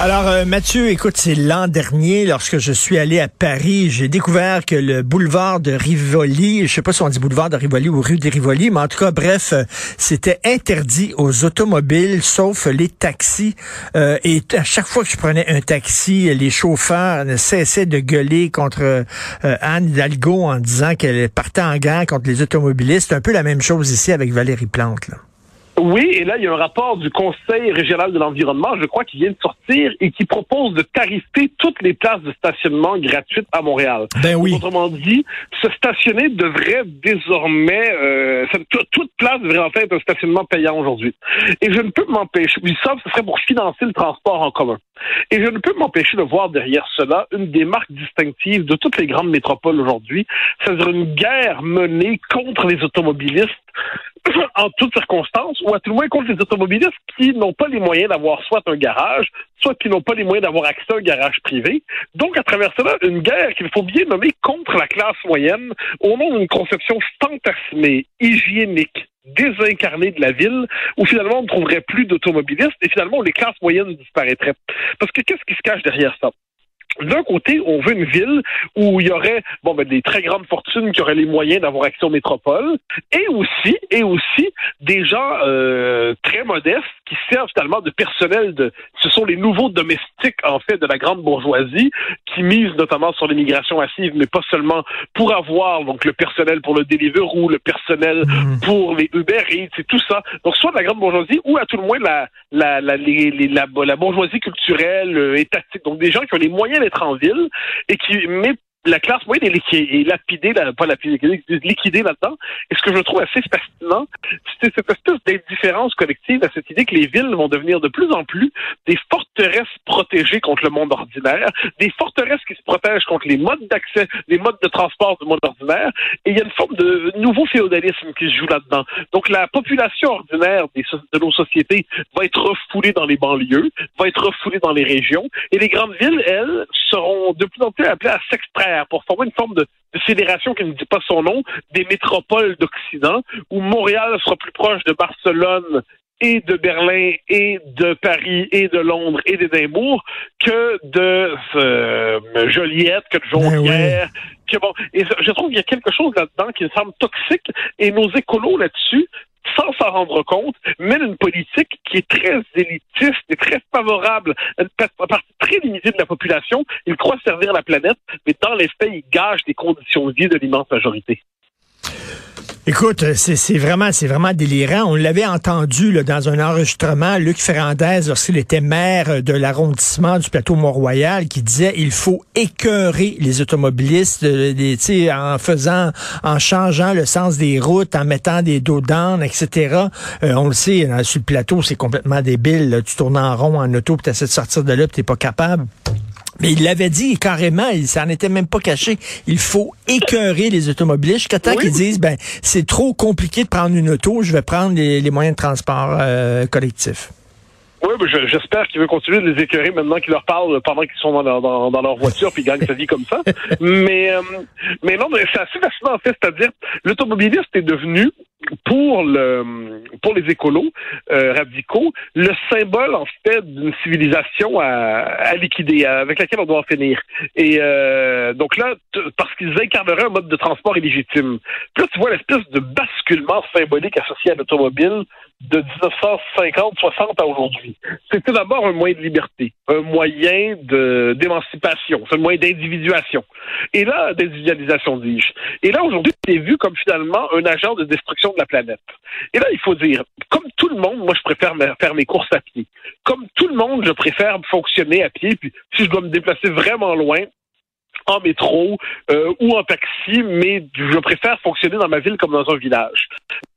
Alors, euh, Mathieu, écoute, c'est l'an dernier, lorsque je suis allé à Paris, j'ai découvert que le boulevard de Rivoli, je sais pas si on dit boulevard de Rivoli ou rue de Rivoli, mais en tout cas, bref, euh, c'était interdit aux automobiles, sauf les taxis. Euh, et à chaque fois que je prenais un taxi, les chauffeurs ne cessaient de gueuler contre Anne Hidalgo en disant qu'elle partait en gang contre les automobilistes. Un peu la même chose ici avec Valérie Plante. Oui, et là, il y a un rapport du Conseil régional de l'environnement, je crois, qui vient de sortir et qui propose de tarifer toutes les places de stationnement gratuites à Montréal. Ben oui. Autrement dit, se stationner devrait désormais, euh, toute place devrait en fait être un stationnement payant aujourd'hui. Et je ne peux m'empêcher, oui, ça, ce serait pour financer le transport en commun. Et je ne peux m'empêcher de voir derrière cela une des marques distinctives de toutes les grandes métropoles aujourd'hui, c'est-à-dire une guerre menée contre les automobilistes en toutes circonstances, ou à tout le moins contre les automobilistes qui n'ont pas les moyens d'avoir soit un garage, soit qui n'ont pas les moyens d'avoir accès à un garage privé. Donc, à travers cela, une guerre qu'il faut bien nommer contre la classe moyenne, au nom d'une conception fantasmée, hygiénique, désincarnée de la ville, où finalement on ne trouverait plus d'automobilistes et finalement les classes moyennes disparaîtraient. Parce que qu'est-ce qui se cache derrière ça? D'un côté, on veut une ville où il y aurait bon ben des très grandes fortunes qui auraient les moyens d'avoir accès aux métropoles, et aussi et aussi des gens euh, très modestes qui servent finalement de personnel de ce sont les nouveaux domestiques en fait de la grande bourgeoisie qui misent notamment sur l'immigration massive, mais pas seulement pour avoir donc le personnel pour le Deliveroo, le personnel mmh. pour les Uber Eats, c'est tout ça. Donc soit de la grande bourgeoisie ou à tout le moins la la la, la, la bourgeoisie culturelle euh, étatique. Donc des gens qui ont les moyens d'être en ville et qui met la classe moyenne est, lapidée, pas lapidée, liquidée là-dedans. Et ce que je trouve assez fascinant, c'est cette espèce d'indifférence collective à cette idée que les villes vont devenir de plus en plus des forteresses protégées contre le monde ordinaire, des forteresses qui se protègent contre les modes d'accès, les modes de transport du monde ordinaire. Et il y a une forme de nouveau féodalisme qui se joue là-dedans. Donc la population ordinaire de nos sociétés va être refoulée dans les banlieues, va être refoulée dans les régions, et les grandes villes, elles, seront de plus en plus appelées à s'extraire pour former une forme de, fédération qui ne dit pas son nom, des métropoles d'Occident, où Montréal sera plus proche de Barcelone et de Berlin et de Paris et de Londres et d'Édimbourg que de euh, Joliette, que de ben Jonquière. Que bon, et je trouve qu'il y a quelque chose là-dedans qui me semble toxique et nos écolos là-dessus sans s'en rendre compte, mène une politique qui est très élitiste et très favorable à une partie très limitée de la population. Il croit servir la planète, mais dans les faits, il gage des conditions de vie de l'immense majorité. Écoute, c'est vraiment, c'est vraiment délirant. On l'avait entendu là, dans un enregistrement, Luc Ferrandez, lorsqu'il était maire de l'arrondissement du plateau Mont-Royal, qui disait il faut écœurer les automobilistes, euh, en faisant, en changeant le sens des routes, en mettant des dos d'âne, etc. Euh, on le sait, sur le plateau, c'est complètement débile. Tu tournes en rond en auto, tu essaies de sortir de là, puis t'es pas capable. Mais il l'avait dit carrément, il s'en était même pas caché. Il faut écœurer les automobilistes jusqu'à temps qu'ils disent, ben, c'est trop compliqué de prendre une auto, je vais prendre les, moyens de transport euh, collectifs. Oui, ben j'espère qu'il veut continuer de les écœurer maintenant qu'il leur parle pendant qu'ils sont dans leur, voiture puis gagnent sa vie comme ça. Mais, euh, mais non, c'est assez fascinant en fait, c'est-à-dire l'automobiliste est devenu pour le pour les écolos euh, radicaux le symbole en fait d'une civilisation à, à, liquider avec laquelle on doit en finir. Et euh, donc là parce qu'ils incarneraient un mode de transport illégitime. Puis là tu vois l'espèce de basculement symbolique associé à l'automobile de 1950-60 à aujourd'hui. C'était d'abord un moyen de liberté, un moyen de d'émancipation, un moyen d'individuation. Et là, d'individualisation, dis-je. Et là, aujourd'hui, c'est vu comme finalement un agent de destruction de la planète. Et là, il faut dire, comme tout le monde, moi, je préfère faire mes courses à pied. Comme tout le monde, je préfère fonctionner à pied. Puis, si je dois me déplacer vraiment loin, en métro euh, ou en taxi, mais je préfère fonctionner dans ma ville comme dans un village.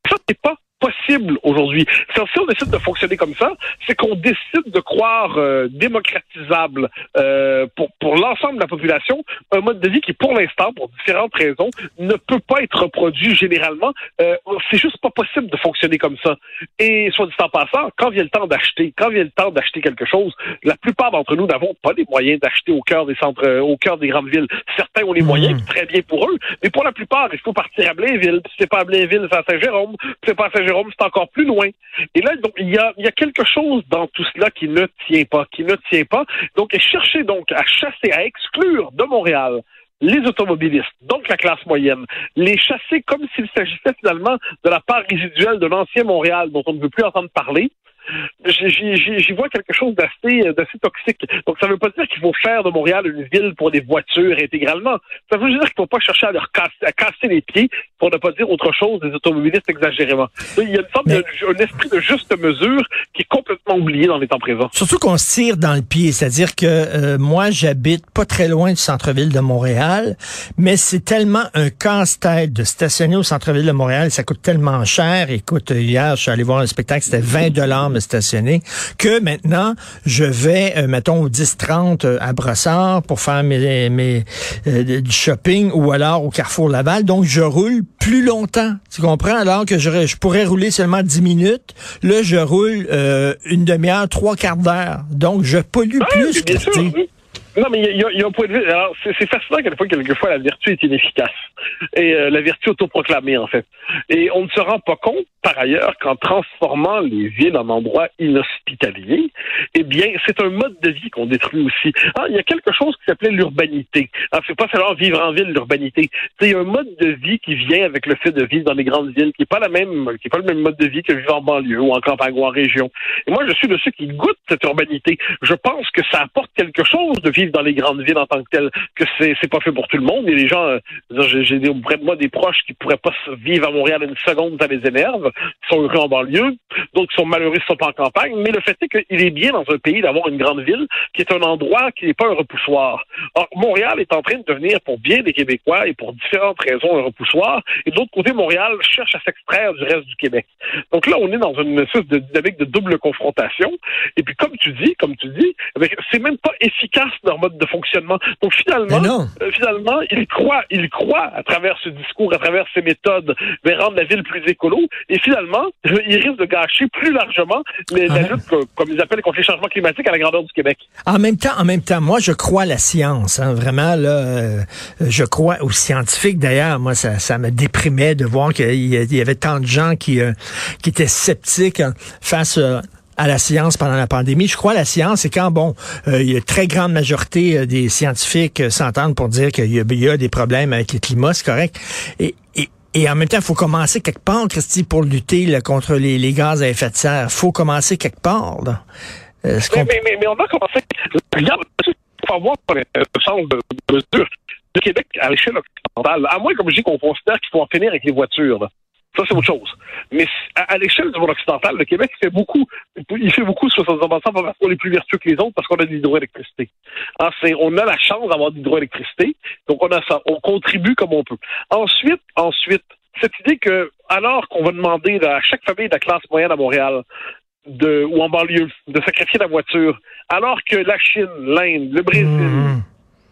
Ça, c'est pas possible aujourd'hui. Si on décide de fonctionner comme ça, c'est qu'on décide de croire euh, démocratisable euh, pour, pour l'ensemble de la population un mode de vie qui, pour l'instant, pour différentes raisons, ne peut pas être reproduit généralement. Euh, c'est juste pas possible de fonctionner comme ça. Et soit dit en passant, quand vient le temps d'acheter, quand vient le temps d'acheter quelque chose, la plupart d'entre nous n'avons pas les moyens d'acheter au cœur des centres, euh, au cœur des grandes villes. Certains ont les moyens, mmh. très bien pour eux, mais pour la plupart, il faut partir à Blainville. Si c'est pas à Blainville, c'est à Saint-Jérôme. Si c'est pas à Saint-Jérôme, Jérôme, c'est encore plus loin. Et là, donc, il y a, quelque chose dans tout cela qui ne tient pas, qui ne tient pas. Donc, chercher donc à chasser, à exclure de Montréal les automobilistes, donc la classe moyenne, les chasser comme s'il s'agissait finalement de la part résiduelle de l'ancien Montréal dont on ne veut plus entendre parler, j'y vois quelque chose d'assez d'assez toxique. Donc, ça ne veut pas dire qu'il faut faire de Montréal une ville pour des voitures intégralement. Ça veut dire qu'il ne faut pas chercher à leur casser, à casser les pieds pour ne pas dire autre chose des automobilistes exagérément. Il y a une sorte un esprit de juste mesure qui est complètement oublié dans les temps présents. Surtout qu'on se tire dans le pied. C'est-à-dire que euh, moi, j'habite pas très loin du centre-ville de Montréal, mais c'est tellement un casse-tête de stationner au centre-ville de Montréal. Ça coûte tellement cher. Écoute, hier, je suis allé voir un spectacle, c'était 20 dollars stationner, que maintenant, je vais, euh, mettons, au 10-30 euh, à Brossard pour faire mes, mes euh, du shopping ou alors au Carrefour Laval. Donc, je roule plus longtemps. Tu comprends? Alors que je, je pourrais rouler seulement 10 minutes. Là, je roule une demi-heure, trois quarts d'heure. Donc, je pollue ah, plus. Non, mais il y, y, a un point de vue. Alors, c'est fascinant quelquefois, quelquefois, la vertu est inefficace. Et euh, la vertu autoproclamée, en fait. Et on ne se rend pas compte, par ailleurs, qu'en transformant les villes en endroits inhospitaliers, eh bien, c'est un mode de vie qu'on détruit aussi. Ah, il y a quelque chose qui s'appelait l'urbanité. Ah, c'est pas seulement vivre en ville, l'urbanité. C'est un mode de vie qui vient avec le fait de vivre dans les grandes villes, qui est pas la même, qui est pas le même mode de vie que vivre en banlieue ou en campagne ou en région. Et moi, je suis de ceux qui goûtent cette urbanité. Je pense que ça apporte quelque chose de vivre dans les grandes villes en tant que telles, que c'est c'est pas fait pour tout le monde. Et les gens, euh, j'ai auprès de moi des proches qui pourraient pas vivre à Montréal une seconde, ça les énerve, qui sont heureux en banlieue, d'autres qui sont malheureux, qui sont pas en campagne. Mais le fait est qu'il est bien dans un pays d'avoir une grande ville qui est un endroit qui n'est pas un repoussoir. Or, Montréal est en train de devenir, pour bien des Québécois et pour différentes raisons, un repoussoir. Et de l'autre côté, Montréal cherche à s'extraire du reste du Québec. Donc là, on est dans une espèce de dynamique de double confrontation. Et puis, comme tu dis, comme tu dis, eh c'est même pas efficace mode de fonctionnement. Donc finalement, euh, finalement, il croit, il croit à travers ce discours, à travers ces méthodes, de rendre la ville plus écolo. Et finalement, il risque de gâcher plus largement la ah. lutte, comme ils appellent, contre les changements climatiques à la grandeur du Québec. En même temps, en même temps, moi, je crois à la science. Hein, vraiment, là, euh, je crois aux scientifiques. D'ailleurs, moi, ça, ça me déprimait de voir qu'il y avait tant de gens qui, euh, qui étaient sceptiques hein, face à la science pendant la pandémie. Je crois à la science, c'est quand, bon, euh, il y a une très grande majorité euh, des scientifiques euh, s'entendent pour dire qu'il y, a des problèmes avec le climat, c'est correct. Et, et, et, en même temps, il faut commencer quelque part, Christy, pour lutter contre les, les, gaz à effet de serre. Il faut commencer quelque part. Là. mais, mais, mais, on va commencer. Regarde, il faut avoir le sens de, mesure. Le Québec, à l'échelle occidentale, à moins, comme je dis, qu'on considère qu'il faut en finir avec les voitures. Là. Ça, c'est autre chose. Mais à, l'échelle du monde occidental, le Québec fait beaucoup, il fait beaucoup sur son parce qu'on est plus vertueux que les autres parce qu'on a de l'hydroélectricité. Ah, on a la chance d'avoir de l'hydroélectricité, donc on a ça, on contribue comme on peut. Ensuite, ensuite, cette idée que, alors qu'on va demander à chaque famille de la classe moyenne à Montréal de, ou en banlieue de sacrifier la voiture, alors que la Chine, l'Inde, le Brésil mmh.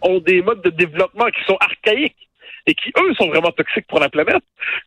ont des modes de développement qui sont archaïques et qui, eux, sont vraiment toxiques pour la planète,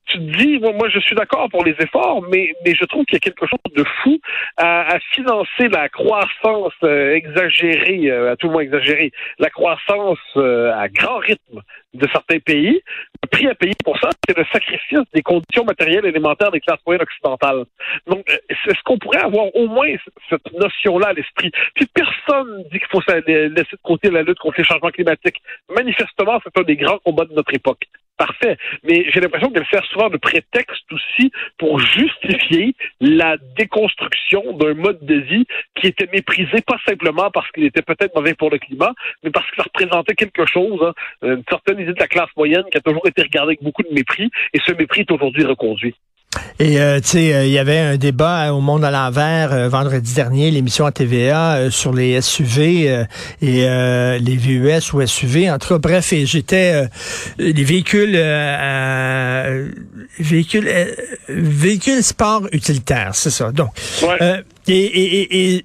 tu te dis, moi, je suis d'accord pour les efforts, mais, mais je trouve qu'il y a quelque chose de fou à, à financer la croissance euh, exagérée, euh, à tout le moins exagérée, la croissance euh, à grand rythme de certains pays. Le prix à payer pour ça, c'est le sacrifice des conditions matérielles élémentaires des classes moyennes occidentales. Donc, est-ce qu'on pourrait avoir au moins cette notion-là à l'esprit? Puis personne dit qu'il faut laisser de côté la lutte contre les changements climatiques. Manifestement, c'est un des grands combats de notre époque parfait. Mais j'ai l'impression qu'elle sert souvent de prétexte aussi pour justifier la déconstruction d'un mode de vie qui était méprisé pas simplement parce qu'il était peut-être mauvais pour le climat, mais parce que ça représentait quelque chose, hein, une certaine idée de la classe moyenne qui a toujours été regardée avec beaucoup de mépris, et ce mépris est aujourd'hui reconduit. Et euh, tu sais, euh, il y avait un débat au Monde à l'envers euh, vendredi dernier, l'émission à TVA sur les SUV et les VUS ou SUV. En tout cas, bref, et j'étais les véhicules véhicules véhicules sport utilitaires, c'est ça. Donc, et, et, et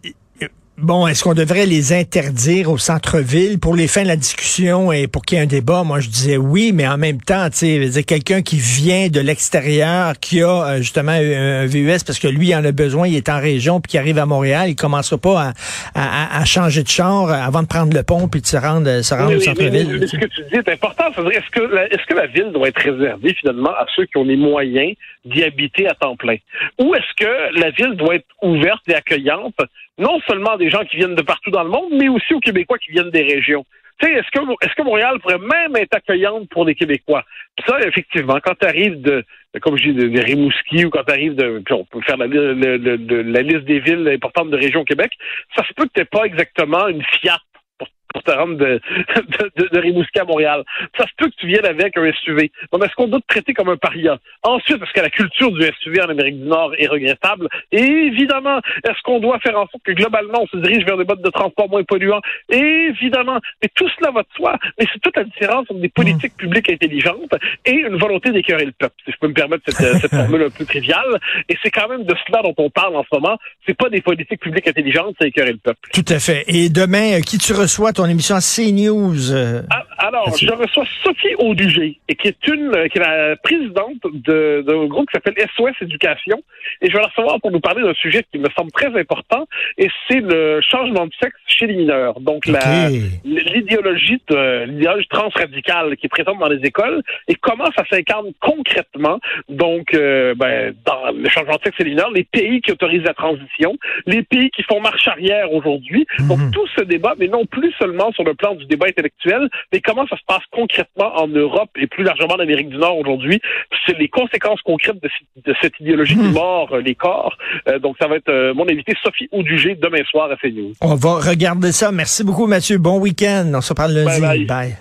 Bon, est-ce qu'on devrait les interdire au centre-ville? Pour les fins de la discussion et pour qu'il y ait un débat? Moi, je disais oui, mais en même temps, tu sais, quelqu'un qui vient de l'extérieur, qui a euh, justement un VUS parce que lui il en a besoin, il est en région, puis qui arrive à Montréal, il commencera pas à, changer de char avant de prendre le pont puis de se rendre, se rendre au centre-ville. Ce que tu dis est important. Est-ce que, la, est-ce que la ville doit être réservée finalement à ceux qui ont les moyens d'y habiter à temps plein? Ou est-ce que la ville doit être ouverte et accueillante non seulement des gens qui viennent de partout dans le monde, mais aussi aux Québécois qui viennent des régions. Est-ce que, est-ce que Montréal pourrait même être accueillante pour les Québécois? ça, effectivement, quand tu arrives de, comme je dis, de, Rimouski ou quand tu arrives de, on peut faire la, la, liste des villes importantes de région Québec, ça se peut que tu pas exactement une Fiat pour te rendre de, de, de, Rimouski à Montréal. Ça se peut que tu viennes avec un SUV. Donc, est-ce qu'on doit te traiter comme un paria? Ensuite, est-ce que la culture du SUV en Amérique du Nord est regrettable? Et évidemment, est-ce qu'on doit faire en sorte que globalement, on se dirige vers des modes de transport moins polluants? Évidemment. Mais tout cela va de soi. Mais c'est toute la différence entre des politiques publiques intelligentes et une volonté d'écœurer le peuple, si je peux me permettre cette, cette formule un peu triviale. Et c'est quand même de cela dont on parle en ce moment. C'est pas des politiques publiques intelligentes, c'est écœurer le peuple. Tout à fait. Et demain, euh, qui tu reçois? ton émission CNews. Euh, ah, alors, je reçois Sophie Audugé, qui est une, qui est la présidente d'un groupe qui s'appelle SOS Éducation. Et je vais la recevoir pour nous parler d'un sujet qui me semble très important, et c'est le changement de sexe chez les mineurs. Donc, l'idéologie l'idéologie transradicale qui est présente dans les écoles, et comment ça s'incarne concrètement, donc, euh, ben, dans le changement de sexe chez les mineurs, les pays qui autorisent la transition, les pays qui font marche arrière aujourd'hui. Donc, mhm. tout ce débat, mais non plus seulement sur le plan du débat intellectuel, mais comment ça se passe concrètement en Europe et plus largement en Amérique du Nord aujourd'hui? C'est les conséquences concrètes de, cette idéologie qui hmm. mord les corps. Euh, donc, ça va être euh, mon invité Sophie Audugé demain soir à CNews. On va regarder ça. Merci beaucoup, Mathieu. Bon week-end. On se parle lundi. bye.